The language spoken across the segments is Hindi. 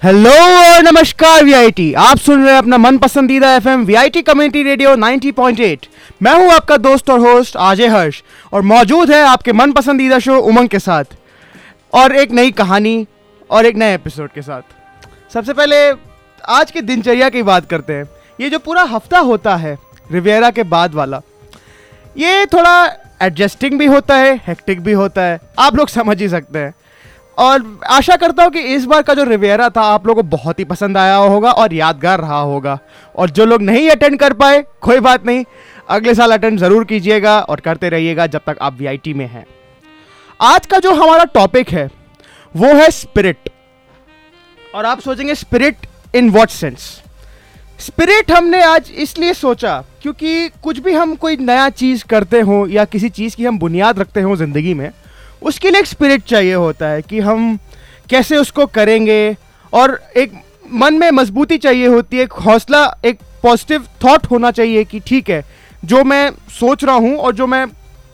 हेलो और नमस्कार वीआईटी आप सुन रहे हैं अपना मन पसंदीदा एफएम वीआईटी कम्युनिटी रेडियो 90.8 मैं हूँ आपका दोस्त और होस्ट आजय हर्ष और मौजूद है आपके मन पसंदीदा शो उमंग के साथ। और एक नई कहानी और एक नए एपिसोड के साथ। सबसे पहले आज की दिनचर्या की बात करते हैं। ये जो पूरा हफ़्ता होता है रिवेरा के बाद वाला, ये थोड़ा एडजस्टिंग भी होता है हेक्टिक भी होता है। आप लोग समझ ही सकते हैं। और आशा करता हूँ कि इस बार का जो रिवेरा था, आप लोगों को बहुत ही पसंद आया होगा और यादगार रहा होगा। और जो लोग नहीं अटेंड कर पाए, कोई बात नहीं। अगले साल अटेंड ज़रूर कीजिएगा और करते रहिएगा जब तक आप वीआईटी में हैं। आज का जो हमारा टॉपिक है, वो है स्पिरिट और आप सोचेंगे spirit in what sense spirit हमने आज इसलिए सोचा क्योंकि कुछ भी हम कोई नया चीज़ करते हो या किसी चीज़ की हम बुनियाद रखते हो ज़िंदगी में उसके लिए एक स्पिरिट चाहिए होता है कि हम कैसे उसको करेंगे। और एक मन में मजबूती चाहिए होती है, एक हौसला, एक पॉजिटिव थॉट होना चाहिए कि ठीक है, जो मैं सोच रहा हूँ और जो मैं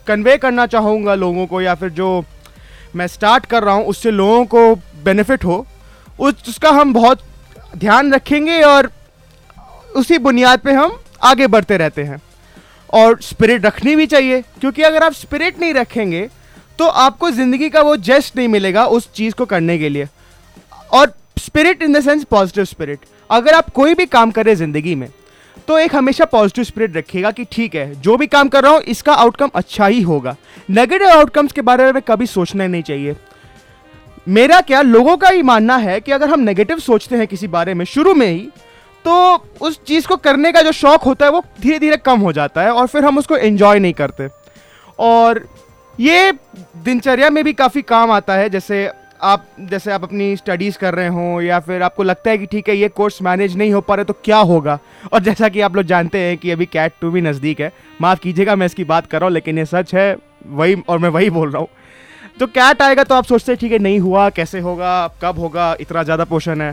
कन्वे करना चाहूँगा लोगों को या फिर जो मैं स्टार्ट कर रहा हूँ, उससे लोगों को बेनिफिट हो, उस, उसका हम बहुत ध्यान रखेंगे और उसी बुनियाद पे हम आगे बढ़ते रहते हैं। और स्पिरिट रखनी भी चाहिए, क्योंकि अगर आप स्पिरिट नहीं रखेंगे तो आपको ज़िंदगी का वो जेस्ट नहीं मिलेगा उस चीज़ को करने के लिए। और spirit in the sense positive spirit अगर आप कोई भी काम करें ज़िंदगी में तो एक हमेशा पॉजिटिव स्पिरिट रखिएगा कि ठीक है, जो भी काम कर रहा हूँ, इसका आउटकम अच्छा ही होगा। नेगेटिव आउटकम्स के बारे में कभी सोचना नहीं चाहिए। मेरा क्या, लोगों का ही मानना है कि अगर हम नेगेटिव सोचते हैं किसी बारे में, शुरू में ही तो उस चीज़ को करने का जो शौक होता है, वो धीरे धीरे कम हो जाता है और फिर हम उसको एंजॉय नहीं करते। और ये दिनचर्या में भी काफ़ी काम आता है, जैसे आप जैसे आप अपनी स्टडीज़ कर रहे हो, या फिर आपको लगता है कि ठीक है, ये कोर्स मैनेज नहीं हो पा रहे तो क्या होगा? और जैसा कि आप लोग जानते हैं कि अभी कैट टू भी नज़दीक है, माफ़ कीजिएगा, मैं इसकी बात कर रहा हूँ, लेकिन ये सच है, वही, और मैं वही बोल रहा हूँ। तो कैट आएगा तो आप सोचते हैं, ठीक है, नहीं हुआ, कैसे होगा, कब होगा, इतना ज़्यादा पोषण है।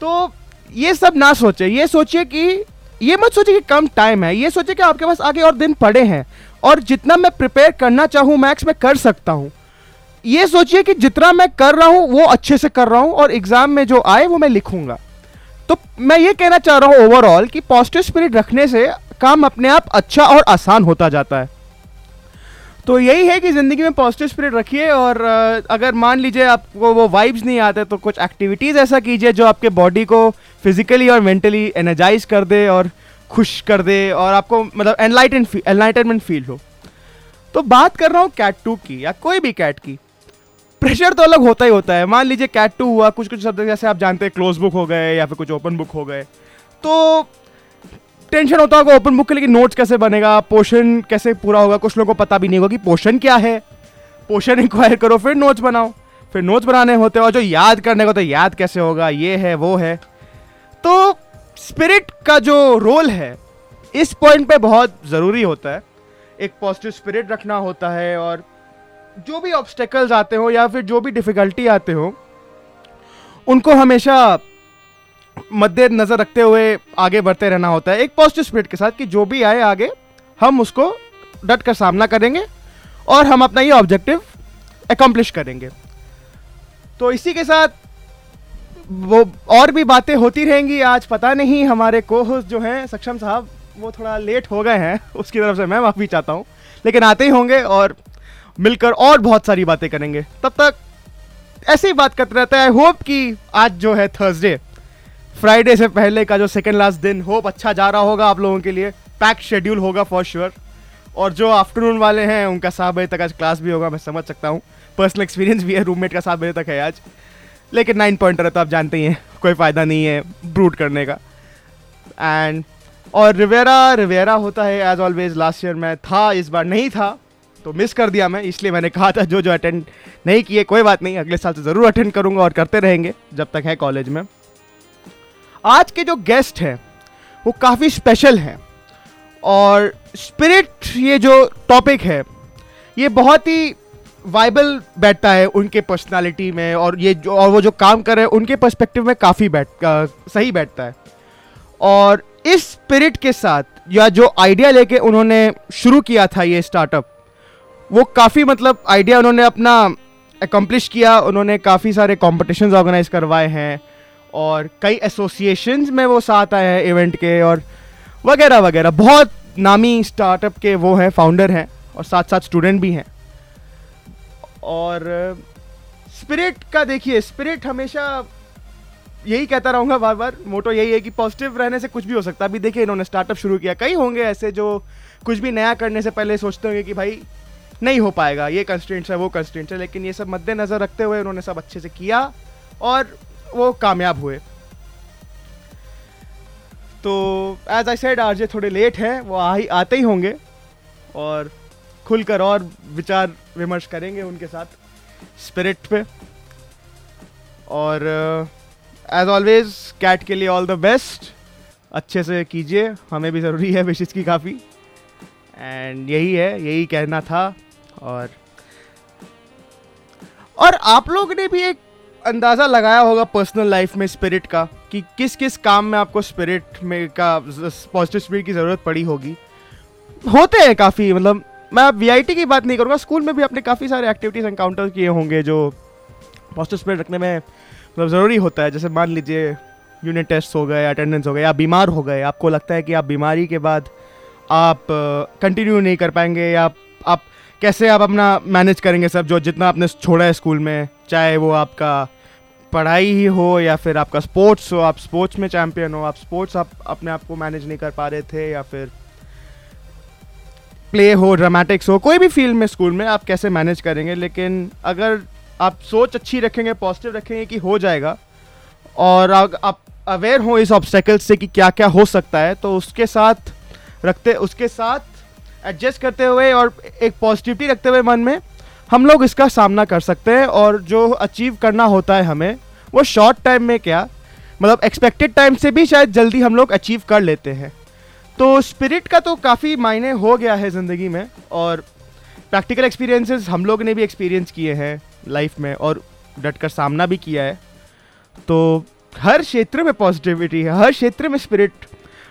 तो ये सब ना सोचे, ये सोचिए कि, ये मत सोचिए कि कम टाइम है, ये सोचिए कि आपके पास आगे और दिन पड़े हैं। और जितना मैं प्रिपेयर करना चाहूँ मैथ्स में कर सकता हूँ। ये सोचिए कि जितना मैं कर रहा हूँ, वो अच्छे से कर रहा हूँ और एग्ज़ाम में जो आए, वो मैं लिखूँगा। तो मैं ये कहना चाह रहा हूँ ओवरऑल कि पॉजिटिव स्पिरिट रखने से काम अपने आप अच्छा और आसान होता जाता है। तो यही है कि ज़िंदगी में पॉजिटिव स्पिरिट रखिए और अगर मान लीजिए आपको वो वाइब्स नहीं आते तो कुछ एक्टिविटीज़ ऐसा कीजिए जो आपके बॉडी को फिजिकली और मेंटली एनर्जाइज कर दे और खुश कर दे और आपको मतलब एनलाइटन एनलाइटनमेंट फील हो। तो बात कर रहा हूँ कैट टू की या कोई भी कैट की। प्रेशर तो अलग होता ही होता है। मान लीजिए कैट टू हुआ, कुछ कुछ शब्द जैसे आप जानते हैं क्लोज बुक हो गए या फिर कुछ ओपन बुक हो गए। तो टेंशन होता होगा ओपन बुक के लेकिन नोट्स कैसे बनेगा पोर्शन कैसे पूरा होगा, कुछ लोगों को पता भी नहीं होगा कि पोर्शन क्या है। पोर्शन इंक्वायर करो, फिर नोट्स बनाओ। फिर नोट्स बनाने होते हैं और जो याद करने को तो याद कैसे होगा, ये है, वो है। तो स्पिरिट का जो रोल है, इस पॉइंट पे बहुत ज़रूरी होता है। एक पॉजिटिव स्पिरिट रखना होता है और जो भी ऑब्स्टेकल्स आते हो या फिर जो भी डिफ़िकल्टी आते हो, उनको हमेशा मद्देनज़र रखते हुए आगे बढ़ते रहना होता है। एक पॉजिटिव स्पिरिट के साथ कि जो भी आए आगे, हम उसको डट कर सामना करेंगे और हम अपना ये ऑब्जेक्टिव एकम्प्लिश करेंगे। तो इसी के साथ वो और भी बातें होती रहेंगी। आज पता नहीं, हमारे को जो हैं, सक्षम साहब, वो थोड़ा लेट हो गए हैं, उसकी तरफ़ से मैं माफ़ी चाहता हूँ। लेकिन आते ही होंगे और मिलकर और बहुत सारी बातें करेंगे। तब तक ऐसे ही बात करते रहता है। होप कि आज जो है थर्सडे फ्राइडे से पहले का जो सेकेंड लास्ट दिन होप अच्छा जा रहा होगा आप लोगों के लिए। पैक शेड्यूल होगा फॉर श्योर और जो आफ्टरनून वाले हैं, उनका सात बजे तक आज क्लास भी होगा, मैं समझ सकता हूँ। पर्सनल एक्सपीरियंस भी है रूममेट का सात बजे तक है आज। लेकिन नाइन पॉइंटर है तो आप जानते ही हैं, कोई फ़ायदा नहीं है ब्रूट करने का। एंड और रिवेरा रिवेरा होता है एज ऑलवेज लास्ट ईयर मैं था, इस बार नहीं था तो मिस कर दिया मैं, इसलिए मैंने कहा था जो जो अटेंड नहीं किए, कोई बात नहीं, अगले साल से ज़रूर अटेंड करूँगा और करते रहेंगे, जब तक है कॉलेज में। आज के जो गेस्ट हैं, वो काफ़ी स्पेशल हैं। और स्पिरिट ये जो टॉपिक है, ये बहुत ही वाइबल बैठता है उनके पर्सनालिटी में और ये जो और वो जो काम कर रहे हैं, उनके पर्सपेक्टिव में काफ़ी बैठ सही बैठता है। और इस स्पिरिट के साथ या जो आइडिया लेके उन्होंने शुरू किया था ये स्टार्टअप वो काफ़ी मतलब आइडिया उन्होंने अपना एकम्प्लिश किया, उन्होंने काफ़ी सारे कॉम्पिटिशन्स ऑर्गेनाइज करवाए हैं और कई एसोसिएशंस में वो साथ आए हैं इवेंट के और वगैरह वगैरह बहुत नामी स्टार्टअप के वो हैं फाउंडर हैं और साथ साथ स्टूडेंट भी हैं। और स्पिरिट का देखिए स्पिरिट हमेशा यही कहता रहूँगा बार बार, मोटो यही है कि पॉजिटिव रहने से कुछ भी हो सकता है। अभी देखिए इन्होंने स्टार्टअप शुरू किया। कई होंगे ऐसे जो कुछ भी नया करने से पहले सोचते होंगे कि भाई नहीं हो पाएगा, ये कंस्टेंट्स है, वो कंस्टेंट्स है, लेकिन ये सब मद्देनज़र रखते हुए उन्होंने सब अच्छे से किया और वो कामयाब हुए। तो एज आई सेड आरजे थोड़े लेट हैं, वो आ ही, आते ही होंगे और खुलकर और विचार विमर्श करेंगे उनके साथ स्पिरिट पे। और एज ऑलवेज कैट के लिए ऑल द बेस्ट अच्छे से कीजिए, हमें भी ज़रूरी है विशेष की काफ़ी। एंड यही है, यही कहना था। और और आप लोग ने भी एक अंदाज़ा लगाया होगा पर्सनल लाइफ में स्पिरिट का, कि किस किस काम में आपको स्पिरिट में का पॉजिटिव स्पिरिट की ज़रूरत पड़ी होगी। होते हैं काफ़ी मतलब मैं वी की बात नहीं करूँगा, स्कूल में भी आपने काफ़ी सारे एक्टिविटीज़ एनकाउंटर किए होंगे जो पॉजिटिव स्पिरिट रखने में मतलब ज़रूरी होता है। जैसे मान लीजिए यूनिट टेस्ट हो गए अटेंडेंस हो गए या बीमार हो गए, आपको लगता है कि आप बीमारी के बाद आप कंटिन्यू नहीं कर पाएँगे या आप कैसे आप अपना मैनेज करेंगे सब जो जितना आपने छोड़ा है स्कूल में, चाहे वो आपका पढ़ाई ही हो या फिर आपका स्पोर्ट्स हो, आप स्पोर्ट्स में चैम्पियन हो, आप स्पोर्ट्स आप अपने आप को मैनेज नहीं कर पा रहे थे या फिर प्ले हो ड्रामेटिक्स हो, कोई भी फ़ील्ड में स्कूल में, आप कैसे मैनेज करेंगे? लेकिन अगर आप सोच अच्छी रखेंगे पॉजिटिव रखेंगे कि हो जाएगा, और आप अवेयर हो इस ऑब्स्टेकल्स से कि क्या क्या हो सकता है तो उसके साथ रखते, उसके साथ एडजस्ट करते हुए और एक पॉजिटिविटी रखते हुए मन में, हम लोग इसका सामना कर सकते हैं, और जो अचीव करना होता है हमें, वो शॉर्ट टाइम में क्या मतलब एक्सपेक्टेड टाइम से भी शायद जल्दी हम लोग अचीव कर लेते हैं। तो स्पिरिट का तो काफ़ी मायने हो गया है ज़िंदगी में, और प्रैक्टिकल एक्सपीरियंसेस हम लोग ने भी एक्सपीरियंस किए हैं लाइफ में, और डट कर सामना भी किया है। तो हर क्षेत्र में पॉजिटिविटी है, हर क्षेत्र में स्पिरिट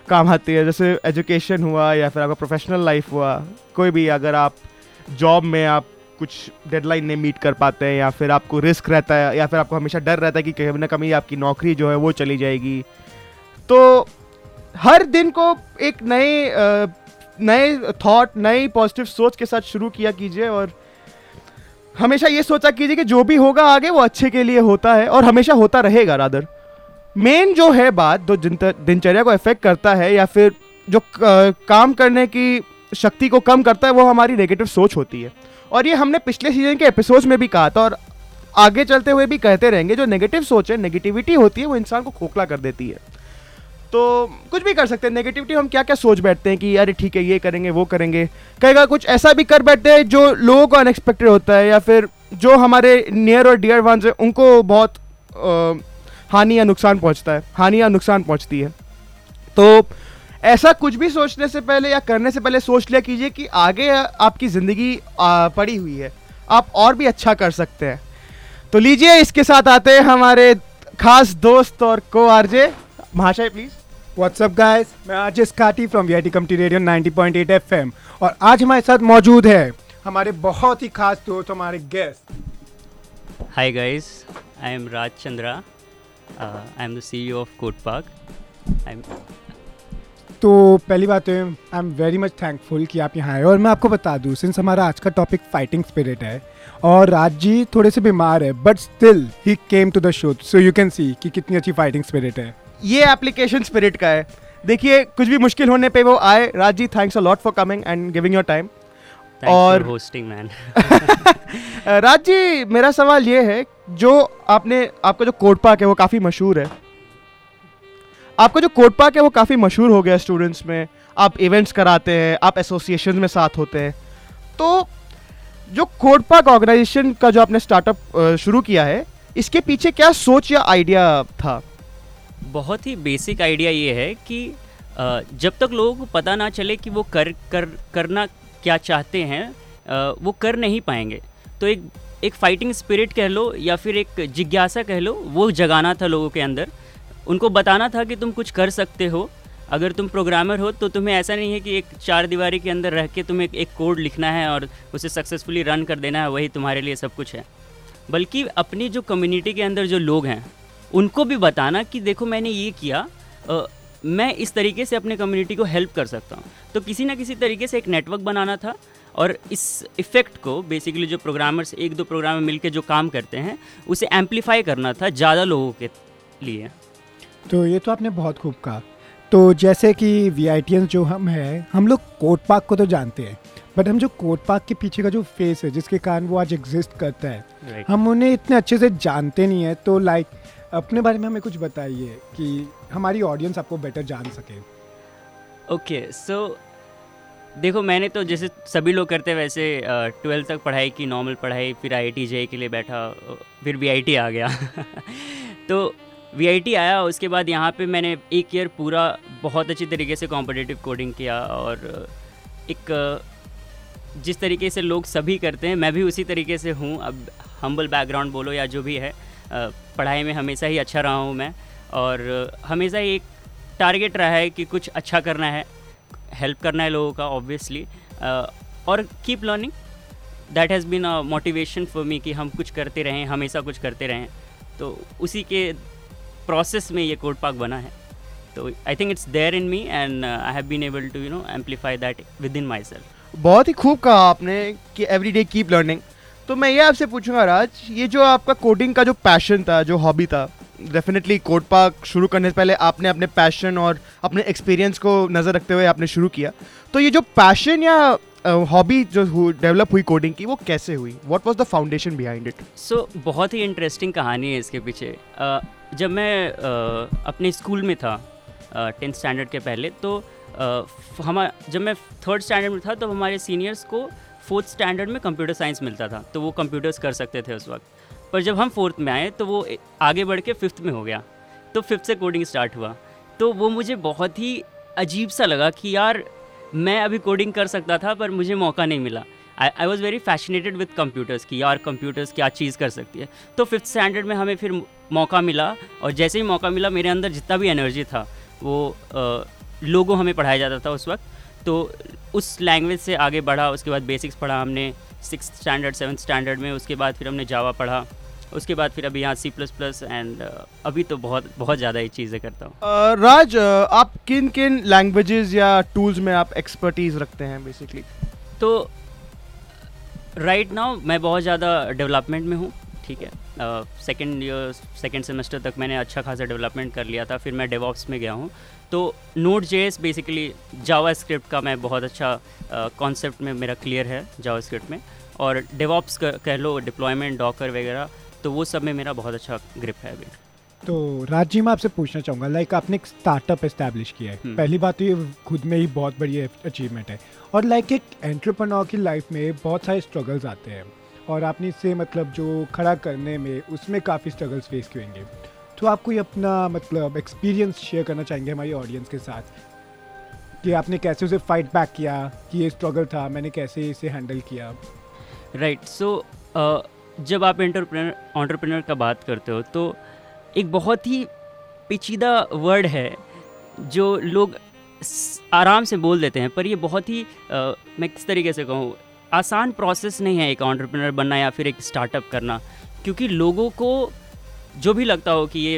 काम आती है। जैसे एजुकेशन हुआ, या फिर आपका प्रोफेशनल लाइफ हुआ, कोई भी अगर आप जॉब में आप कुछ डेडलाइन नहीं मीट कर पाते हैं, या फिर आपको रिस्क रहता है, या फिर आपको हमेशा डर रहता है कि कहीं ना कहीं आपकी नौकरी जो है वो चली जाएगी। तो हर दिन को एक नए नए थॉट नई पॉजिटिव सोच के साथ शुरू किया कीजिए और हमेशा ये सोचा कीजिए कि जो भी होगा आगे वो अच्छे के लिए होता है और हमेशा होता रहेगा रादर मेन जो है बात, जो दिनचर्या को इफ़ेक्ट करता है या फिर जो काम करने की शक्ति को कम करता है, वो हमारी नेगेटिव सोच होती है। और ये हमने पिछले सीज़न के एपिसोड्स में भी कहा था और आगे चलते हुए भी कहते रहेंगे, जो नेगेटिव सोच है नेगेटिविटी होती है, वो इंसान को खोखला कर देती है। तो कुछ भी कर सकते हैं। नेगेटिविटी हम क्या क्या सोच बैठते हैं कि, अरे, ठीक है, ये करेंगे, वो करेंगे। कहेगा, कुछ ऐसा भी कर बैठते हैं जो लोगों को अनएक्सपेक्टेड होता है या फिर जो हमारे नियर और डियर वंस हैं, उनको बहुत हानि या नुकसान पहुँचता है, हानि या नुकसान पहुँचती है। तो ऐसा कुछ भी सोचने से पहले या करने से पहले सोच लिया कीजिए कि आगे आपकी ज़िंदगी पड़ी हुई है। आप और भी अच्छा कर सकते हैं। तो लीजिए, इसके साथ आते हैं हमारे खास दोस्त और को आरजे महाशय प्लीज़ व्हाट्सअप गाइस मैं आज Kati from we I कम्टी radio 90.8 FM और आज हमारे साथ मौजूद है हमारे बहुत ही खास दोस्त हमारे guest hi guys I am Raj Chandra I am the CEO of code park I am तो पहली बात है I am very much thankful कि आप यहाँ आए और मैं आपको बता दूँ सिंस हमारा आज का टॉपिक फाइटिंग स्पिरिट है और राज जी थोड़े से बीमार है but still he came to the show so you can see कि कितनी अच्छी फाइटिंग स्पिरिट है। ये एप्लीकेशन स्पिरिट का है। देखिए कुछ भी मुश्किल होने पे वो आए। Raj ji thanks a lot for coming and giving your time और होस्टिंग मैन राज जी मेरा सवाल ये है जो आपने आपका जो कोड पार्क है वो काफ़ी मशहूर है। आपका जो कोड पार्क है वो काफ़ी मशहूर हो गया स्टूडेंट्स में। आप इवेंट्स कराते हैं आप एसोसिएशन में साथ होते हैं। तो जो कोड पार्क ऑर्गेनाइजेशन का जो आपने स्टार्टअप शुरू किया है इसके पीछे क्या सोच या आइडिया था? बहुत ही बेसिक आइडिया ये है कि जब तक लोगों को पता ना चले कि वो कर कर, करना क्या चाहते हैं वो कर नहीं पाएँगे। तो एक एक फाइटिंग स्पिरिट कह लो या फिर एक जिज्ञासा कह लो, वो जगाना था लोगों के अंदर। उनको बताना था कि तुम कुछ कर सकते हो। अगर तुम प्रोग्रामर हो तो तुम्हें ऐसा नहीं है कि एक चार दीवारी के अंदर रह के तुम्हें एक कोड लिखना है और उसे सक्सेसफुली रन कर देना है, वही तुम्हारे लिए सब कुछ है। बल्कि अपनी जो कम्युनिटी के अंदर जो लोग हैं उनको भी बताना कि देखो मैंने ये किया आ, मैं इस तरीके से अपने कम्युनिटी को हेल्प कर सकता हूँ। तो किसी ना किसी तरीके से एक नेटवर्क बनाना था और इस इफ़ेक्ट को बेसिकली जो प्रोग्रामर्स एक दो प्रोग्रामर मिलकर जो काम करते हैं उसे एम्पलीफाई करना था ज़्यादा लोगों के लिए। तो ये तो आपने बहुत खूब कहा। तो जैसे कि वी जो हम हैं हम लोग कोट पार्क को तो जानते हैं बट हम जो कोट पार्क के पीछे का जो फेस है जिसके कारण वो आज एग्जिस्ट करता है right. हम उन्हें इतने अच्छे से जानते नहीं है तो लाइक अपने बारे में हमें कुछ बताइए कि हमारी ऑडियंस आपको बेटर जान सके। ओके okay, सो so, देखो मैंने तो जैसे सभी लोग करते हैं वैसे ट्वेल्थ तक पढ़ाई की नॉर्मल पढ़ाई फिर आई टी के लिए बैठा फिर वीआईटी आ गया। तो वीआईटी आया उसके बाद यहाँ पे मैंने एक ईयर पूरा बहुत अच्छी तरीके से कॉम्पिटिटिव कोडिंग किया और एक जिस तरीके से लोग सभी करते हैं मैं भी उसी तरीके से हूँ। अब हम्बल बैकग्राउंड बोलो या जो भी है पढ़ाई में हमेशा ही अच्छा रहा हूँ मैं और हमेशा एक टारगेट रहा है कि कुछ अच्छा करना है, हेल्प करना है लोगों का ऑब्वियसली और keep learning that has been a motivation for me कि हम कुछ करते रहें, हमेशा कुछ करते रहें। तो उसी के प्रोसेस में ये कोड पार्क बना है। तो I think it's there in me and I have been able to you know amplify that within myself बहुत ही खूब कहा आपने कि एवरी डे कीप लर्निंग तो मैं ये आपसे पूछूँगा राज ये जो आपका कोडिंग का जो पैशन था जो हॉबी था डेफिनेटली कोड पार्क शुरू करने से पहले आपने अपने पैशन और अपने एक्सपीरियंस को नज़र रखते हुए आपने शुरू किया। तो ये जो पैशन या हॉबी जो डेवलप हुई कोडिंग की वो कैसे हुई? What was the foundation behind it so बहुत ही इंटरेस्टिंग कहानी है इसके पीछे। uh, जब मैं uh, अपने स्कूल में था टेंथ स्टैंडर्ड के पहले तो हम जब मैं थर्ड स्टैंडर्ड में था तो हमारे सीनियर्स को फोर्थ स्टैंडर्ड में कंप्यूटर साइंस मिलता था तो वो कंप्यूटर्स कर सकते थे उस वक्त। पर जब हम फोर्थ में आए तो वो आगे बढ़ के फिफ्थ में हो गया। तो फिफ्थ से कोडिंग स्टार्ट हुआ। तो वो मुझे बहुत ही अजीब सा लगा कि यार, मैं अभी कोडिंग कर सकता था, पर मुझे मौका नहीं मिला। I I was very fascinated with computers कि यार कंप्यूटर्स क्या चीज़ कर सकती है। तो फिफ्थ स्टैंडर्ड में हमें फिर मौका मिला, और जैसे ही मौका मिला, मेरे अंदर जितना भी एनर्जी था, वो लोगों हमें पढ़ाया जाता था उस वक्त। तो उस लैंग्वेज से आगे बढ़ा उसके बाद बेसिक्स पढ़ा हमने सिक्स स्टैंडर्ड सेवन्थ स्टैंडर्ड में उसके बाद फिर हमने जावा पढ़ा उसके बाद फिर अभी यहाँ सी प्लस प्लस एंड अभी तो बहुत बहुत ज़्यादा ये चीज़ें करता हूँ। uh, राज uh, आप किन किन लैंग्वेजेस या टूल्स में आप एक्सपर्टीज रखते हैं बेसिकली तो राइट right नाउ मैं बहुत ज़्यादा डेवलपमेंट में हूँ। ठीक है। सेकेंड ईयर सेकेंड सेमेस्टर तक मैंने अच्छा खासा डेवलपमेंट कर लिया था फिर मैं डेवॉप्स में गया हूँ। तो note J basically JavaScript का मैं बहुत अच्छा कॉन्सेप्ट में मेरा क्लियर है जावा स्क्रिप्ट में। और डेवॉप्स कह लो डिप्लॉयमेंट डॉकर वगैरह तो वो सब में मेरा बहुत अच्छा ग्रिप है अभी। तो राज जी मैं आपसे पूछना चाहूँगा लाइक आपने एक स्टार्टअप इस्टेब्लिश किया है। हम्म। पहली बात तो ये खुद में ही बहुत बड़ी अचीवमेंट है। और लाइक एक एंट्रप्रनोर की लाइफ में बहुत सारे स्ट्रगल्स आते हैं। और आपने इससे मतलब जो खड़ा करने में उसमें काफ़ी स्ट्रगल्स फेस किए होंगे। तो आप कोई अपना मतलब एक्सपीरियंस शेयर करना चाहेंगे हमारी ऑडियंस के साथ? कि आपने कैसे उसे फाइट बैक किया? कि ये स्ट्रगल था मैंने कैसे इसे हैंडल किया? Right right, so so, uh, जब आप एंटरप्रेनर ऑन्टरप्रेनर का बात करते हो तो एक बहुत ही पेचीदा वर्ड है जो लोग आराम से बोल देते हैं पर ये बहुत ही आ, मैं किस तरीके से कहूँ आसान प्रोसेस नहीं है एक ऑन्टरप्रेनर बनना या फिर एक स्टार्टअप करना, क्योंकि लोगों को जो भी लगता हो कि ये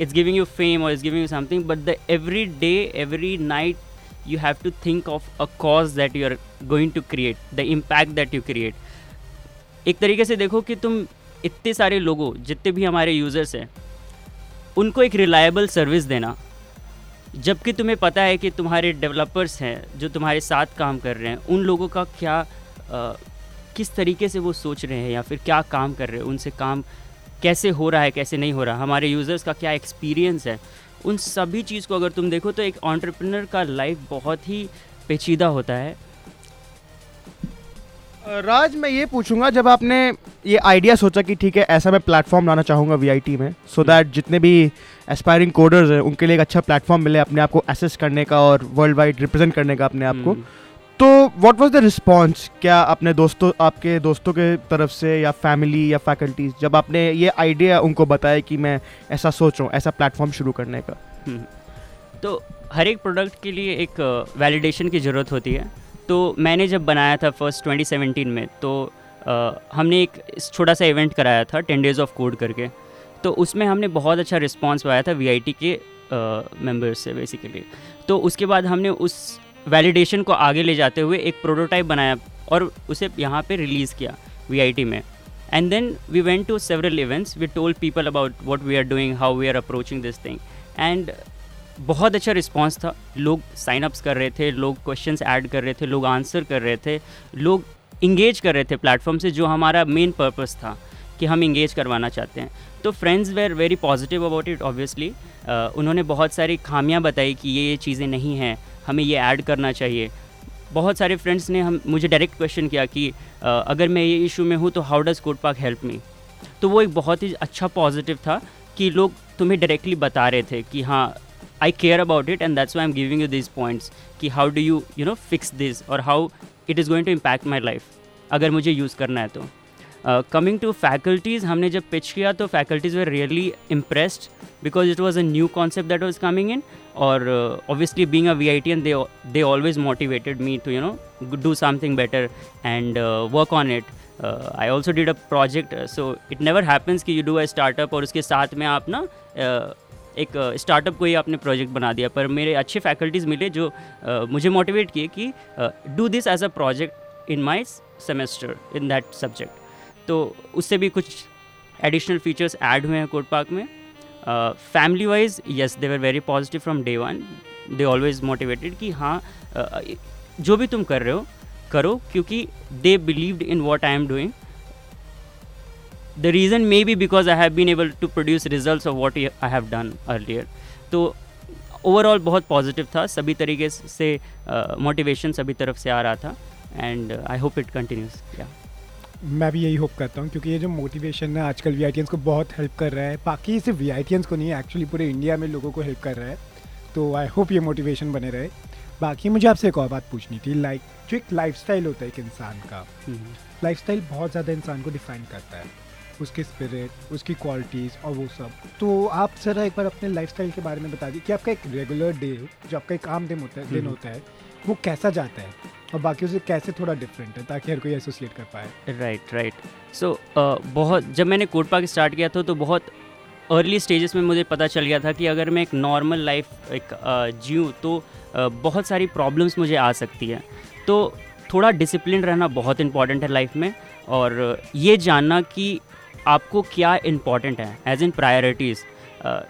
इट्स गिविंग यू फेम और it's giving you something but the every day every night you have to think of a cause that you are going to create the impact that you create एक तरीके से देखो कि तुम इतने सारे लोगों, जितने भी हमारे यूज़र्स हैं, उनको एक रिलायबल सर्विस देना जबकि तुम्हें पता है कि तुम्हारे डेवलपर्स हैं जो तुम्हारे साथ काम कर रहे हैं उन लोगों का क्या आ, किस तरीके से वो सोच रहे हैं या फिर क्या काम कर रहे हैं? उनसे काम कैसे हो रहा है कैसे नहीं हो रहा? हमारे यूज़र्स का क्या एक्सपीरियंस है? उन सभी चीज़ को अगर तुम देखो तो एक ऑन्टरप्रिनर का लाइफ बहुत ही पेचीदा होता है। राज मैं ये पूछूँगा जब आपने ये आइडिया सोचा कि ठीक है ऐसा मैं प्लेटफॉर्म लाना चाहूँगा वीआईटी में सो so दैट जितने भी एस्पायरिंग कोडर्स हैं उनके लिए एक अच्छा प्लेटफॉर्म मिले अपने आप को एसेस करने का और वर्ल्ड वाइड रिप्रेजेंट करने का अपने आप को। हम्म। तो व्हाट वाज द रिस्पांस क्या अपने दोस्तों आपके दोस्तों के तरफ़ से या फैमिली या फैकल्टीज जब आपने ये आइडिया उनको बताया कि मैं ऐसा सोच रहा हूँ ऐसा प्लेटफॉर्म शुरू करने का? हम्म। तो हर एक प्रोडक्ट के लिए एक वैलिडेशन की ज़रूरत होती है। तो मैंने जब बनाया था फ़र्स्ट 2017 में तो आ, हमने एक छोटा सा इवेंट कराया था टेन डेज़ ऑफ़ कोड करके। तो उसमें हमने बहुत अच्छा रिस्पॉन्स पाया था वीआईटी के मेंबर्स से बेसिकली तो उसके बाद हमने उस वैलिडेशन को आगे ले जाते हुए एक प्रोटोटाइप बनाया और उसे यहाँ पे रिलीज़ किया वीआईटी में। And then we went to several events we told people about what we are doing how we are approaching this thing and बहुत अच्छा रिस्पॉन्स था। लोग साइन अप्स कर रहे थे लोग क्वेश्चंस ऐड कर रहे थे लोग आंसर कर रहे थे लोग इंगेज कर रहे थे प्लेटफॉर्म से जो हमारा मेन पर्पस था कि हम इंगेज करवाना चाहते हैं। तो friends were very positive about it obviously उन्होंने बहुत सारी खामियाँ बताई कि ये ये चीज़ें नहीं हैं हमें ये ऐड करना चाहिए। बहुत सारे फ्रेंड्स ने हम मुझे डायरेक्ट क्वेश्चन किया कि uh, अगर मैं ये इशू में हूँ तो how does code park help me तो वो एक बहुत ही अच्छा पॉजिटिव था कि लोग तुम्हें डायरेक्टली बता रहे थे कि हाँ I care about it and that's why I'm giving you this points कि how do you you know fix this और how it is going to impact my life अगर मुझे यूज़ करना है तो। कमिंग टू फैकल्टीज़ हमने जब पिच किया तो faculties were really impressed because it was a new concept that was coming in और obviously being a V I T and they always motivated me to you know do something better and work on it I also did a project so it never happens कि यू डू अ स्टार्टअप और उसके साथ में आप ना uh, एक स्टार्टअप को ही आपने प्रोजेक्ट बना दिया पर मेरे अच्छे फैकल्टीज़ मिले जो मुझे मोटिवेट किए कि do this as a project in my semester in that subject तो उससे भी कुछ एडिशनल फीचर्स ऐड हुए हैं कोड पार्क में। Family wise yes they were very positive from day one they always motivated कि हाँ uh, जो भी तुम कर रहे हो करो क्योंकि they believed in what I am doing the reason may be because I have been able to produce result of what I have done earlier तो ओवरऑल बहुत पॉजिटिव था सभी तरीके से मोटिवेशन uh, सभी तरफ़ से आ रहा था and I hope it continues या मैं भी यही होप करता हूँ क्योंकि ये जो मोटिवेशन है आजकल वी को बहुत हेल्प कर रहा है। बाकी सिर्फ़ वी आई को नहीं एक्चुअली पूरे इंडिया में लोगों को हेल्प कर रहा है। तो आई होप ये मोटिवेशन बने रहे। बाकी मुझे आपसे एक और बात पूछनी थी लाइक जो एक लाइफ होता है एक इंसान का लाइफ हम्म। बहुत ज़्यादा इंसान को डिफाइन करता है। उसके स्पिरिट उसकी क्वालिटीज़ और वो सब। तो आप ज़रा एक बार अपने लाइफ के बारे में बता दी कि आपका एक रेगुलर डे जो आपका एक आम दिन होता है दिन हम्म। होता है वो कैसा जाता है? और बाकी उसे कैसे थोड़ा डिफरेंट है ताकि हर कोई एसोसिएट कर पाए? राइट राइट सो बहुत जब मैंने कोड पार्क स्टार्ट किया था तो बहुत अर्ली स्टेजेस में मुझे पता चल गया था कि अगर मैं एक नॉर्मल लाइफ एक uh, जीऊँ तो uh, बहुत सारी प्रॉब्लम्स मुझे आ सकती है। तो थोड़ा डिसिप्लिन रहना बहुत इंपॉर्टेंट है लाइफ में और ये जानना कि आपको क्या इंपॉर्टेंट है? As in priorities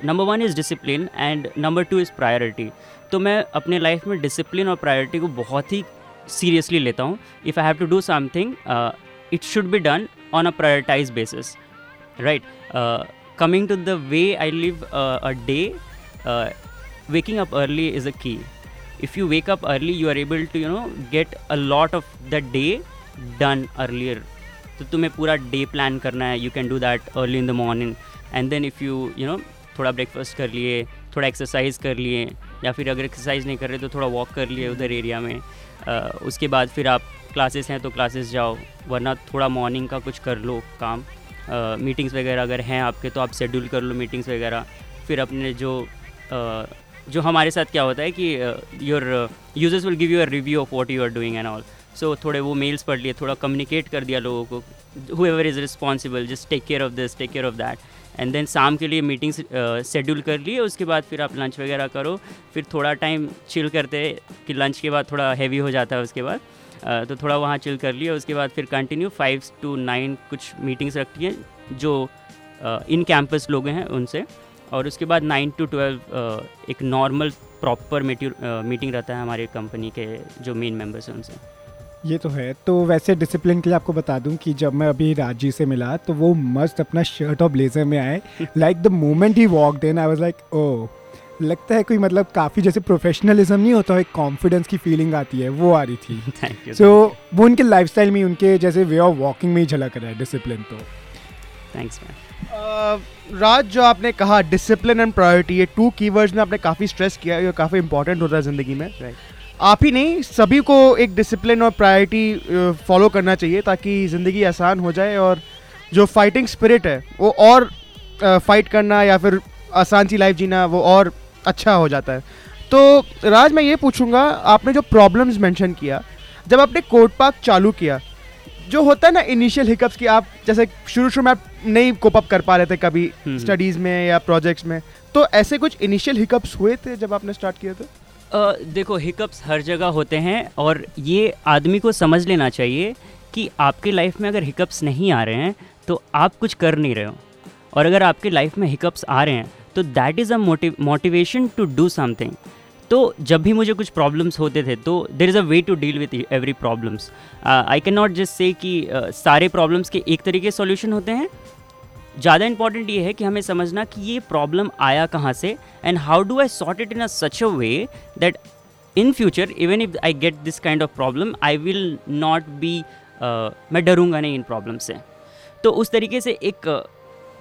number one is discipline and number two is priority तो मैं अपने लाइफ में डिसिप्लिन और प्रायोरिटी को बहुत ही सीरियसली लेता हूँ. If I have to do something it should be done on a prioritize basis right coming to the way I live a day waking up early is a key. If you wake up early, you are able to, you know, get a lot of the day done earlier. तो तुम्हें पूरा डे प्लान करना है you can do that early in the morning and then if you you know थोड़ा ब्रेकफास्ट कर लिए थोड़ा एक्सरसाइज कर लिए या फिर अगर एक्सरसाइज नहीं कर रहे तो थोड़ा वॉक कर लिए उधर एरिया में आ, उसके बाद फिर आप क्लासेस हैं तो क्लासेस जाओ वरना थोड़ा मॉर्निंग का कुछ कर लो काम मीटिंग्स वगैरह अगर हैं आपके तो आप शेड्यूल कर लो मीटिंग्स वगैरह। फिर अपने जो uh, जो हमारे साथ क्या होता है कि your users will give you a review of what you are doing and all so so, थोड़े वो मेल्स पढ़ लिए थोड़ा कम्युनिकेट कर दिया लोगों को। Whoever is responsible just take care of this take care of that and then शाम के लिए मीटिंग्स शेड्यूल कर लिए उसके बाद फिर आप लंच वगैरह करो। फिर थोड़ा टाइम चिल करते कि लंच के बाद थोड़ा हैवी हो जाता है उसके बाद। uh, तो थोड़ा वहाँ चिल कर लिया उसके बाद फिर कंटिन्यू फाइव टू नाइन कुछ मीटिंग्स रखती हैं जो इन कैंपस लोग हैं उनसे। और उसके बाद नाइन टू ट्वेल्व एक नॉर्मल प्रॉपर मीटिंग रहता है हमारे कंपनी के जो मेन मेंबर्स हैं उनसे। ये तो है। तो वैसे डिसिप्लिन के लिए आपको बता दूँ कि जब मैं अभी राज़ी से मिला तो वो मस्त अपना शर्ट और ब्लेजर में आए। Like the moment he walk in I was like oh लगता है कोई मतलब काफ़ी जैसे प्रोफेशनलिज्म नहीं होता एक कॉन्फिडेंस की फीलिंग आती है वो आ रही थी। सो so, वो उनके लाइफ में उनके जैसे वे ऑफ़ वॉकिंग में ही झलक रहा है डिसिप्लिन तो। थैंक्स मैन राज जो आपने कहा डिसिप्लिन एंड प्रायोरिटी ये टू कीवर्ड्स में आपने काफ़ी स्ट्रेस किया ये काफ़ी इंपॉर्टेंट होता है ज़िंदगी में right. आप ही नहीं सभी को एक डिसिप्लिन और प्रायोरिटी फॉलो करना चाहिए ताकि ज़िंदगी आसान हो जाए और जो फाइटिंग स्पिरिट है वो और फाइट करना या फिर आसान सी लाइफ जीना वो और अच्छा हो जाता है तो राज मैं ये पूछूँगा आपने जो प्रॉब्लम्स मेंशन किया जब आपने कोर्ट पार्क चालू किया जो होता है ना इनिशियल हिकअप्स की आप जैसे शुरू शुरू में आप नहीं कोप अप कर पा रहे थे कभी हम्म। स्टडीज़ में या प्रोजेक्ट्स में तो ऐसे कुछ इनिशियल हिकअप्स हुए थे जब आपने स्टार्ट किया था देखो हिकअप्स हर जगह होते हैं और ये आदमी को समझ लेना चाहिए कि आपके लाइफ में अगर हिकअप्स नहीं आ रहे हैं तो आप कुछ कर नहीं रहे हो। और अगर आपके लाइफ में हिकअप्स आ रहे हैं तो that is a motivation to do something तो जब भी मुझे कुछ प्रॉब्लम्स होते थे तो there is a way to deal with every problems I can not just say कि uh, सारे प्रॉब्लम्स के एक तरीके सॉल्यूशन होते हैं ज़्यादा इंपॉर्टेंट ये है कि हमें समझना कि ये प्रॉब्लम आया कहाँ से and how do I sort it in a such a way that in future even if I get this kind of problem I will not be मैं डरूँगा नहीं इन प्रॉब्लम से। तो उस तरीके से एक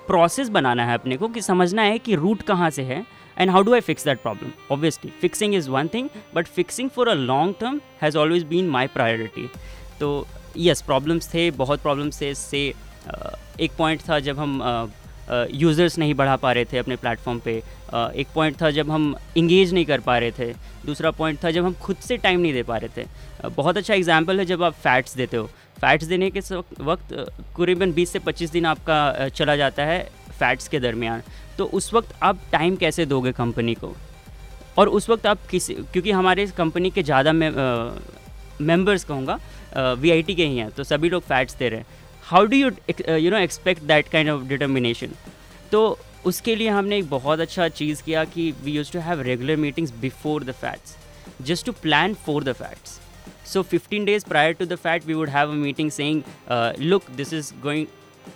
प्रोसेस बनाना है अपने को कि समझना है कि रूट कहाँ से है and how do I fix that problem obviously fixing is one thing but fixing for a long term has always been my priority तो यस प्रॉब्लम्स थे बहुत प्रॉब्लम्स थे अ, एक पॉइंट था जब हम यूज़र्स नहीं बढ़ा पा रहे थे अपने प्लेटफॉर्म पे। एक पॉइंट था जब हम इंगेज नहीं कर पा रहे थे। दूसरा पॉइंट था जब हम खुद से टाइम नहीं दे पा रहे थे। बहुत अच्छा एग्ज़ाम्पल है जब आप फैट्स देते हो। फैट्स देने के वक्त करीबन 20 से 25 दिन आपका चला जाता है फैट्स के दरमियान। तो उस वक्त आप टाइम कैसे दोगे कंपनी को? और उस वक्त आप किसी, क्योंकि हमारे कंपनी के ज़्यादा मेंबर्स कहूँगा वी के ही हैं तो सभी लोग फैट्स दे रहे हैं। How do you you know expect that kind of determination तो उसके लिए हमने एक बहुत अच्छा चीज़ किया कि we use to have regular meetings before the fests just to plan for the fests so fifteen days prior to the fest we would have a meeting saying look this is going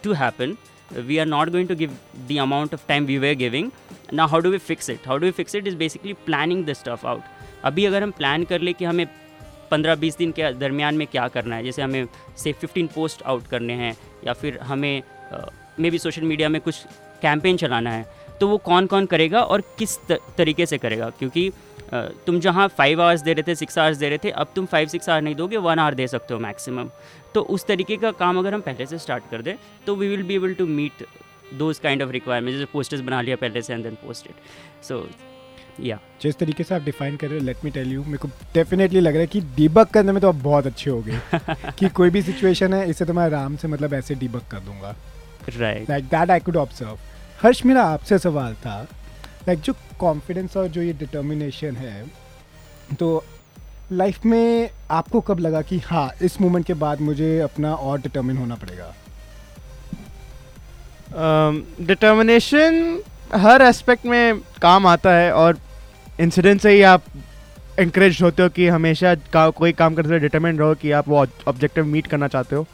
to happen we are not going to give the amount of time we're way giving ना how do we fix it how do we fix it is basically planning the stuff out अभी अगर हम प्लान कर ले कि हमें 15-20 दिन के दरमियान में क्या करना है? जैसे हमें से 15 पोस्ट आउट करने हैं, या फिर हमें मे बी सोशल मीडिया में कुछ कैंपेन चलाना है तो वो कौन कौन करेगा और किस तरीके से करेगा? क्योंकि तुम जहाँ फाइव आवर्स दे रहे थे सिक्स आवर्स दे रहे थे, अब तुम फाइव सिक्स आवर नहीं दोगे वन आवर दे सकते हो मैक्सिमम तो उस तरीके का काम अगर हम पहले से स्टार्ट कर दें तो we will be able to meet those kind of requirement जैसे पोस्टर्स बना लिया पहले से and then post it so या जिस तरीके से आप डिफाइन कर रहे हो लेट मी टेल यू मेरे को डेफिनेटली लग रहा है कि डीबग करने में तो आप बहुत अच्छे हो गए। कि कोई भी सिचुएशन है इसे तो मैं आराम से मतलब ऐसे डीबग कर दूँगा। Right like that I could observe Harsh मेरा आपसे सवाल था लाइक जो कॉन्फिडेंस और जो ये डिटर्मिनेशन है तो लाइफ में आपको कब लगा कि हाँ इस मोमेंट के बाद मुझे अपना और डिटर्मिन होना पड़ेगा? डिटर्मिनेशन हर एस्पेक्ट में काम आता है और इंसिडेंट से ही आप इंकरेज होते हो कि हमेशा का, कोई काम करते हुए डिटर्मिन रहो कि आप वो ऑब्जेक्टिव मीट करना चाहते हो।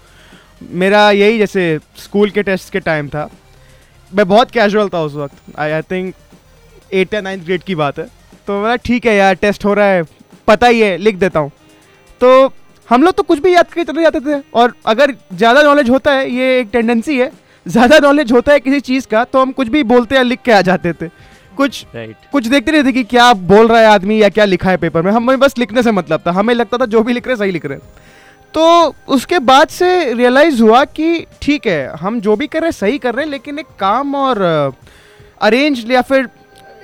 मेरा यही जैसे स्कूल के टेस्ट के टाइम था। मैं बहुत कैजुअल था उस वक्त। आई आई थिंक एट या नाइन्थ ग्रेड की बात है। तो मैं ठीक है यार टेस्ट हो रहा है। पता ही है लिख देता हूँ। तो हम लोग तो कुछ भी याद करके चले जाते थे। और अगर ज़्यादा नॉलेज होता है ये एक टेंडेंसी है ज़्यादा नॉलेज होता है किसी चीज़ का तो हम कुछ भी बोलते या लिख के आ जाते थे। कुछ राइट कुछ देखते नहीं थे कि क्या बोल रहा है आदमी या क्या लिखा है पेपर में। हमें बस लिखने से मतलब था। हमें लगता था जो भी लिख रहे सही लिख रहे तो उसके बाद से रियलाइज़ हुआ कि ठीक है हम जो भी कर रहे हैं सही कर रहे हैं लेकिन एक काम और अरेंज या फिर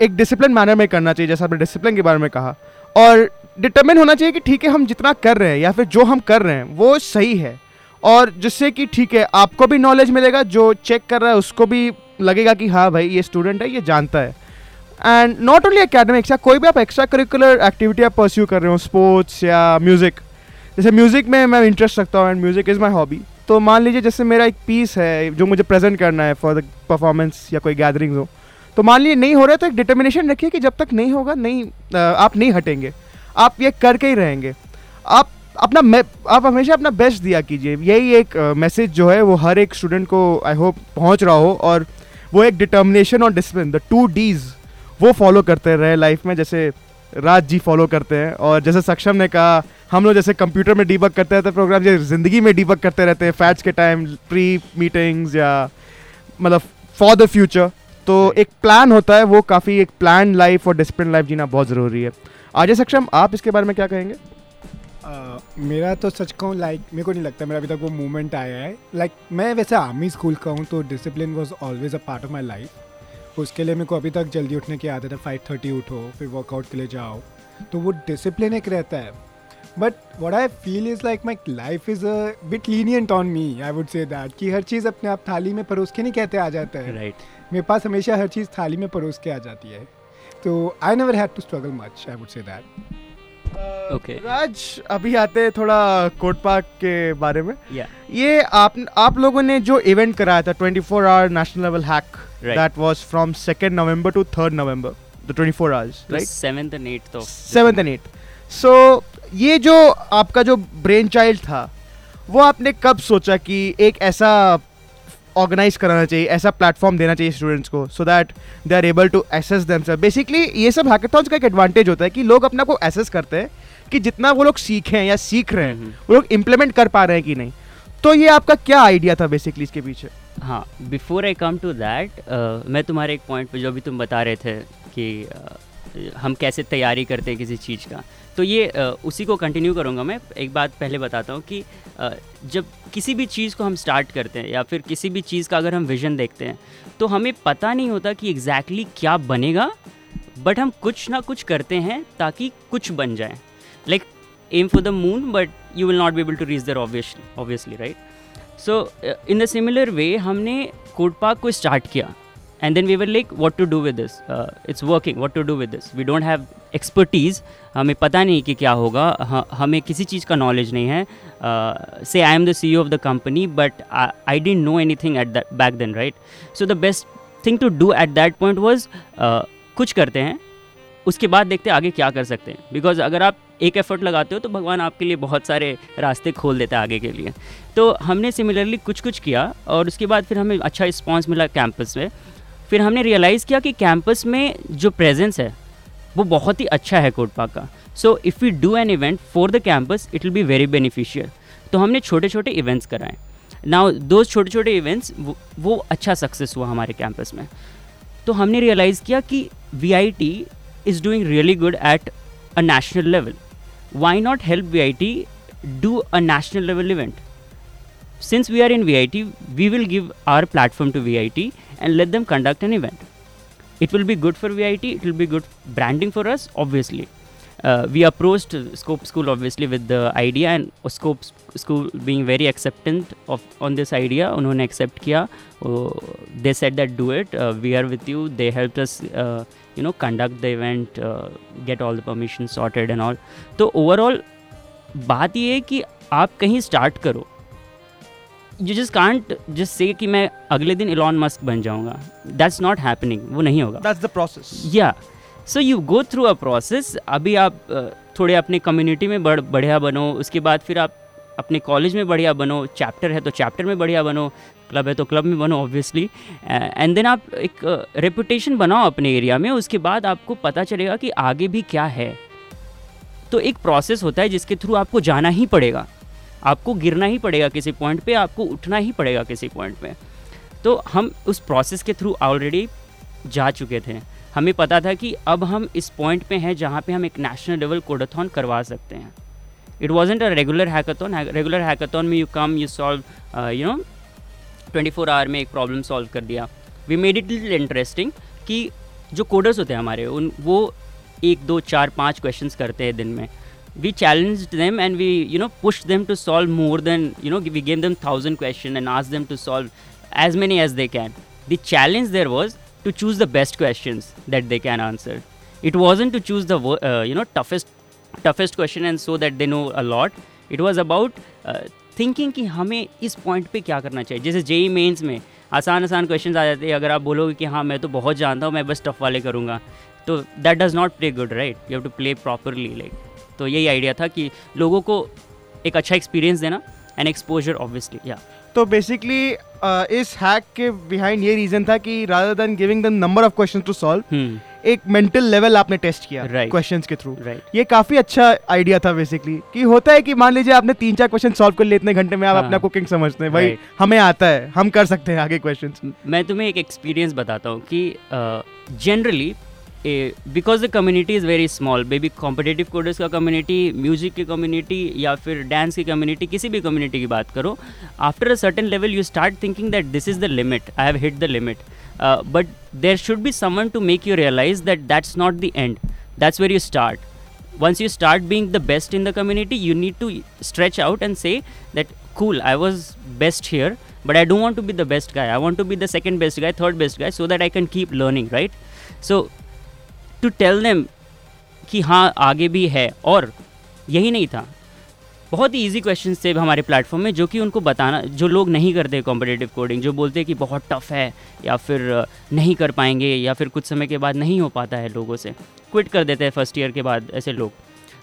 एक डिसिप्लिन मैनर में करना चाहिए जैसा आपने डिसिप्लिन के बारे में कहा। और डिटर्मिन होना चाहिए कि ठीक है हम जितना कर रहे हैं या फिर जो हम कर रहे हैं वो सही है। और जिससे कि ठीक है आपको भी नॉलेज मिलेगा जो चेक कर रहा है उसको भी लगेगा कि हाँ भाई ये स्टूडेंट है ये जानता है। एंड नॉट ओनली एकेडमिक्स या कोई भी आप एक्स्ट्रा करिकुलर एक्टिविटी आप परस्यू कर रहे हो स्पोर्ट्स या म्यूज़िक जैसे म्यूज़िक में मैं इंटरेस्ट रखता हूँ and music is my hobby तो मान लीजिए जैसे मेरा एक पीस है, जो मुझे प्रेजेंट करना है फॉर द परफॉर्मेंस या कोई गैदरिंग हो तो मान लीजिए नहीं हो रहा है तो एक डिटर्मिनेशन रखिए कि जब तक नहीं होगा, नहीं आप नहीं हटेंगे। आप ये करके ही रहेंगे। आप अपना आप हमेशा अपना बेस्ट दिया कीजिए। यही एक मैसेज जो है, वो हर एक स्टूडेंट को आई होप पहुँच रहा हो और वो एक डिटर्मिनेशन और डिसिप्लिन द टू डीज वो फॉलो करते रहे लाइफ में जैसे राज जी फॉलो करते हैं और जैसे सक्षम ने कहा हम लोग जैसे कंप्यूटर में डीबक करते रहते हैं प्रोग्राम जैसे ज़िंदगी में डीबक करते रहते हैं फैट्स के टाइम प्री मीटिंग्स या मतलब फॉर द फ्यूचर तो एक प्लान होता है वो काफ़ी एक प्लान लाइफ और डिसिप्लिन लाइफ जीना बहुत ज़रूरी है। आजय सक्षम आप इसके बारे में क्या कहेंगे? Uh, मेरा तो सच कहूँ लाइक मेरे को नहीं लगता मेरा अभी तक वो मूवमेंट आया है। लाइक मैं वैसे आर्मी स्कूल का हूँ तो discipline was always a part of my life उसके लिए मेरे को अभी तक जल्दी उठने की आदत है फाइव थर्टी उठो फिर वर्कआउट के लिए जाओ। तो वो डिसिप्लिन एक रहता है। But what I feel is like my life is a bit lenient on me I would say that कि हर चीज़ अपने आप थाली में परोस के नहीं कहते आ जाता है। Right right. मेरे पास हमेशा हर चीज़ थाली में परोस के आ जाती है। तो I never had to struggle much I would say that Okay. Raj अभी आते हैं थोड़ा कोट पार्क के बारे में। या ये आप आप लोगों ने जो इवेंट कराया था 24 four hour national level hack Right. That was from second November to third November the 24 four hours right seventh and eighth of seventh and eight so ये जो आपका जो ब्रेन चाइल्ड था वो आपने कब सोचा कि एक ऐसा ऑर्गेनाइज कराना चाहिए ऐसा प्लेटफॉर्म देना चाहिए स्टूडेंट्स को so that they are able to access them basically ये सब हैकेथॉन्स का एक एडवांटेज होता है कि लोग अपना को एसेस करते हैं कि जितना वो लोग सीखे या सीख रहे हैं। वो लोग इम्प्लीमेंट कर पा रहे हैं कि नहीं। तो ये आपका क्या आइडिया था बेसिकली इसके पीछे? हाँ before I come to that मैं तुम्हारे एक पॉइंट पे जो अभी तुम बता रहे थे कि uh, हम कैसे तैयारी करते हैं किसी चीज़ का। तो ये uh, उसी को कंटिन्यू करूँगा मैं। एक बात पहले बताता हूँ कि uh, जब किसी भी चीज़ को हम स्टार्ट करते हैं या फिर किसी भी चीज़ का अगर हम विजन देखते हैं तो हमें पता नहीं होता कि एग्जैक्टली exactly क्या बनेगा बट हम कुछ ना कुछ करते हैं ताकि कुछ बन जाए। Like aim for the moon but you will not be able to reach there obviously right so in the similar way हमने कोड पार्क को स्टार्ट किया। And then we were like what to do with this it's working what to do with this we don't have expertise हमें पता नहीं कि क्या होगा। हमें किसी चीज़ का नॉलेज नहीं है। Say I am the C of the company but I didn't know anything at back then right so the best thing to do at that point was कुछ करते हैं, उसके बाद देखते हैं आगे क्या कर सकते हैं। बिकॉज़ अगर आप एक एफर्ट लगाते हो तो भगवान आपके लिए बहुत सारे रास्ते खोल देता है आगे के लिए। तो हमने सिमिलरली कुछ कुछ किया और उसके बाद फिर हमें अच्छा रिस्पॉन्स मिला कैंपस में। फिर हमने रियलाइज़ किया कि कैंपस में जो प्रेजेंस है वो बहुत ही अच्छा है कोटपा का। So if you do an event for the campus it will be very beneficial तो हमने छोटे छोटे इवेंट्स कराए। नाउ दो छोटे छोटे इवेंट्स वो, वो अच्छा सक्सेस हुआ हमारे कैंपस में। तो हमने रियलाइज़ किया कि V I T is doing really good at a national level Why not help V I T do a national level event since we are in VIT, we will give our platform to VIT and let them conduct an event. It will be good for VIT, it will be good branding for us, obviously. Uh, we approached Scope School obviously with the idea and Scope School being very acceptant of on this idea. उन्होंने accept किया. Uh, they said that do it. Uh, we are with you. They helped us, uh, you know, conduct the event, uh, get all the permissions sorted and all. तो overall बात ये है कि आप कहीं स्टार्ट करो। You just can't just say कि मैं अगले दिन इलॉन मस्क बन जाऊँगा। दैट्स नॉट हैपनिंग वो नहीं होगा। दैट्स द प्रोसेस या so you go through a process अभी आप अ, थोड़े अपने कम्युनिटी में बड़ बढ़िया बनो। उसके बाद फिर आप अपने कॉलेज में बढ़िया बनो चैप्टर है तो चैप्टर में बढ़िया बनो क्लब है तो क्लब में बनो ऑब्वियसली एंड देन आप एक रेपुटेशन बनाओ अपने एरिया में, उसके बाद आपको पता चलेगा कि आगे भी क्या है. तो एक प्रोसेस होता है जिसके थ्रू आपको जाना ही पड़ेगा. आपको गिरना ही पड़ेगा किसी पॉइंट पे, आपको उठना ही पड़ेगा किसी पॉइंट पे. तो हम उस प्रोसेस के थ्रू ऑलरेडी जा चुके थे. हमें पता था कि अब हम इस पॉइंट पे हैं जहाँ पे हम एक नेशनल लेवल कोडाथॉन करवा सकते हैं. It wasn't a regular hackathon regular hackathon में you come you solve you know twenty four hour में एक प्रॉब्लम सॉल्व कर दिया we made it little interesting कि जो कोडर्स होते हैं हमारे उन वो एक दो चार पाँच क्वेश्चंस करते हैं दिन में we challenged them and we you know pushed them to solve more than you know we gave them thousand question and asked them to solve as many as they can the challenge there was to choose the best questions that they can answer it wasn't to choose the uh, you know toughest toughest question and so that they know a lot. It was about uh, thinking कि हमें इस पॉइंट पे क्या करना चाहिए। जैसे जेई मेंस में आसान आसान क्वेश्चंस आ जाते हैं। अगर आप बोलोगे कि हाँ मैं तो बहुत जानता हूँ मैं बस टफ वाले करूँगा। तो that does not play good right you have to play properly like तो यही आइडिया था कि लोगों को एक अच्छा एक्सपीरियंस देना एंड एक्सपोजर ऑब्वियसली या तो बेसिकली इस हैक के बिहाइंड ये रीजन था कि rather than giving the number of questions to solve एक मेंटल लेवल आपने टेस्ट किया Right. क्वेश्चंस के थ्रू राइट ये काफ़ी अच्छा आइडिया था बेसिकली कि होता है कि मान लीजिए आपने तीन चार क्वेश्चन सॉल्व कर लिए इतने घंटे में आप हाँ। अपना कुकिंग समझते हैं भाई Right. हमें आता है हम कर सकते हैं आगे क्वेश्चंस मैं तुम्हें एक एक्सपीरियंस बताता हूँ कि generally because the community is very small baby competitive coders का कम्युनिटी म्यूज़िक की कम्युनिटी या फिर डांस की कम्युनिटी किसी भी कम्युनिटी की बात करो after a certain level you start thinking that this is the limit I have hit the limit but there should be someone to make you realize that that's not the end that's where you start once you start being the best in the community you need to stretch out and say that cool I was best here but I don't want to be the best guy I want to be the second best guy third best guy so that I can keep learning right so to tell them कि हाँ आगे भी है, और यही नहीं था। बहुत ही ईजी क्वेश्चन थे हमारे प्लेटफॉर्म में, जो कि उनको बताना, जो लोग नहीं करते कॉम्पिटेटिव कोडिंग जो बोलते हैं कि बहुत टफ है, या फिर नहीं कर पाएँगे, या फिर कुछ समय के बाद नहीं हो पाता है लोगों से क्विट कर देते हैं फ़र्स्ट ईयर के बाद ऐसे लोग।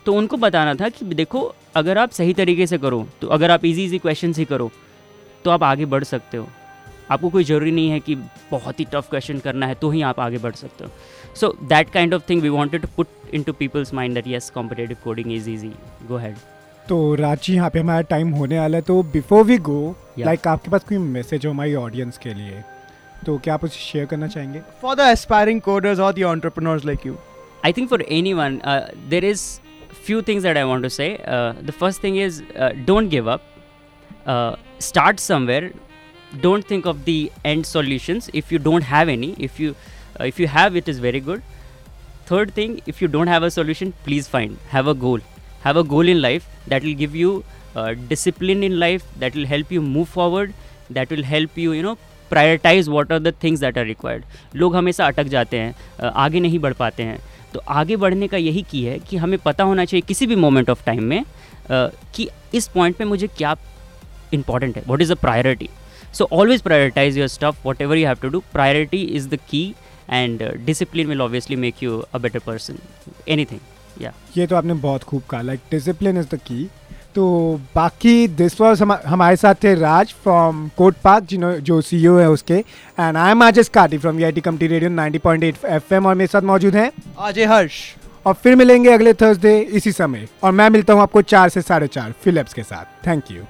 तो उनको बताना था कि देखो, अगर आप सही तरीके से करो तो अगर आप इजी इजी क्वेश्चन ही करो तो आप आगे बढ़ सकते हो। आपको कोई ज़रूरी नहीं है कि बहुत ही टफ क्वेश्चन करना है तो ही आप आगे बढ़ सकते हो। So that kind of thing we wanted to put in to people's mind that yes competitive coding is easy go ahead तो रांची यहाँ पे हमारा टाइम होने वाला है तो बिफोर वी गो लाइक आपके पास कोई मैसेज हो हमारी ऑडियंस के लिए तो क्या आप उसे शेयर करना चाहेंगे? फॉर द एस्पायरिंग कोडर्स और the like you I think for anyone there is few things that I want to say the first thing is don't give up start somewhere don't think of the end solutions if you don't have any if you if you have it is very good third thing if you don't have a solution please find have a goal Have a goal in life that will give you discipline in life. That will help you move forward. That will help you, you know, what are the things that are required लोग हमेशा अटक जाते हैं आगे नहीं बढ़ पाते हैं तो आगे बढ़ने का यही की है कि हमें पता होना चाहिए किसी भी मोमेंट ऑफ़ टाइम में कि इस पॉइंट पे मुझे क्या इंपॉर्टेंट है what is the priority so always prioritize your stuff whatever you have to do priority is the key and discipline will obviously make you a better person anything या ये तो आपने बहुत खूब कहा like discipline is the key तो बाकी दिस वॉज़ हमारे साथ थे राज फ्रॉम कोट पार्क जिन्हों जो सी ओ है उसके। एंड आई एम आज एस काटी from V I T community radio ninety point eight F M और मेरे साथ मौजूद हैं। अजय हर्ष और फिर मिलेंगे अगले थर्सडे इसी समय। और मैं मिलता हूँ आपको चार से साढ़े चार फिलिप्स के साथ। Thank you